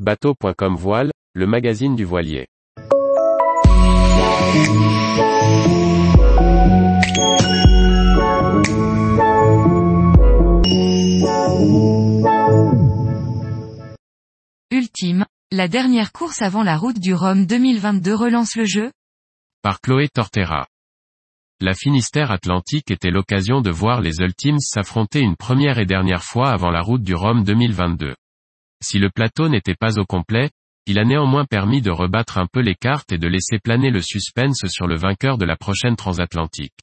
Bateau.com Voile, le magazine du voilier. Ultime, la dernière course avant la route du Rhum 2022 relance le jeu? Par Chloé Tortera. La Finistère Atlantique était l'occasion de voir les Ultimes s'affronter une première et dernière fois avant la route du Rhum 2022. Si le plateau n'était pas au complet, il a néanmoins permis de rebattre un peu les cartes et de laisser planer le suspense sur le vainqueur de la prochaine transatlantique.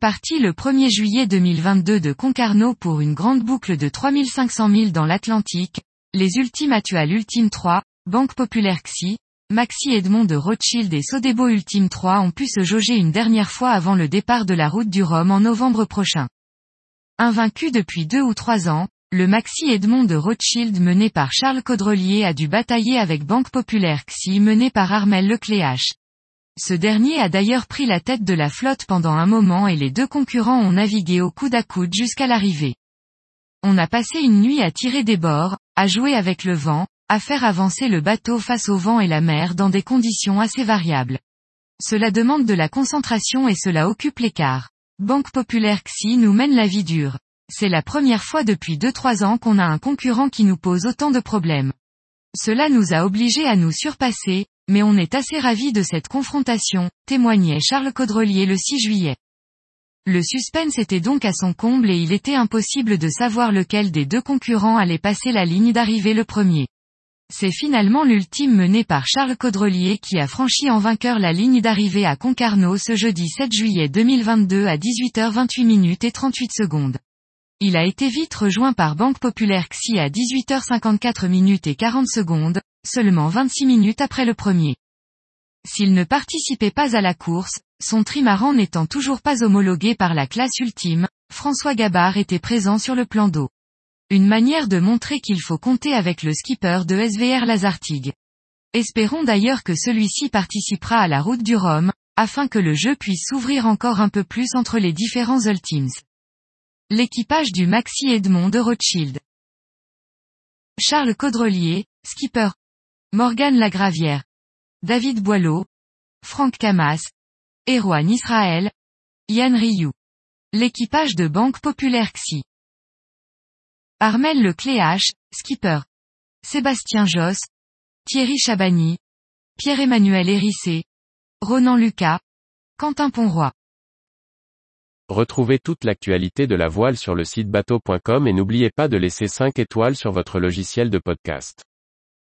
Parti le 1er juillet 2022 de Concarneau pour une grande boucle de 3500 milles dans l'Atlantique, les Ultimes Atual Ultime 3, Banque Populaire XI, Maxi Edmond de Rothschild et Sodebo Ultime 3 ont pu se jauger une dernière fois avant le départ de la route du Rhum en novembre prochain. Invaincu depuis deux ou trois ans, le Maxi Edmond de Rothschild mené par Charles Caudrelier a dû batailler avec Banque Populaire XI mené par Armel Lecléache. Ce dernier a d'ailleurs pris la tête de la flotte pendant un moment et les deux concurrents ont navigué au coude à coude jusqu'à l'arrivée. On a passé une nuit à tirer des bords, à jouer avec le vent, à faire avancer le bateau face au vent et la mer dans des conditions assez variables. Cela demande de la concentration et cela occupe l'écart. Banque Populaire XI nous mène la vie dure. C'est la première fois depuis 2-3 ans qu'on a un concurrent qui nous pose autant de problèmes. Cela nous a obligés à nous surpasser, mais on est assez ravis de cette confrontation, témoignait Charles Caudrelier le 6 juillet. Le suspense était donc à son comble et il était impossible de savoir lequel des deux concurrents allait passer la ligne d'arrivée le premier. C'est finalement l'ultime mené par Charles Caudrelier qui a franchi en vainqueur la ligne d'arrivée à Concarneau ce jeudi 7 juillet 2022 à 18h28 minutes et 38 secondes. Il a été vite rejoint par Banque Populaire XI à 18h54 minutes et 40 secondes, seulement 26 minutes après le premier. S'il ne participait pas à la course, son trimaran n'étant toujours pas homologué par la classe ultime, François Gabard était présent sur le plan d'eau. Une manière de montrer qu'il faut compter avec le skipper de SVR Lazartigue. Espérons d'ailleurs que celui-ci participera à la route du Rhum, afin que le jeu puisse s'ouvrir encore un peu plus entre les différents Ultimes. L'équipage du Maxi Edmond de Rothschild. Charles Caudrelier, skipper. Morgan Lagravière. David Boileau. Franck Camas. Erwan Israël. Yann Rioux. L'équipage de Banque Populaire XI. Armel Lecléache, skipper. Sébastien Josse. Thierry Chabani. Pierre-Emmanuel Hérissé. Ronan Lucas. Quentin Ponroy. Retrouvez toute l'actualité de la voile sur le site bateau.com et n'oubliez pas de laisser 5 étoiles sur votre logiciel de podcast.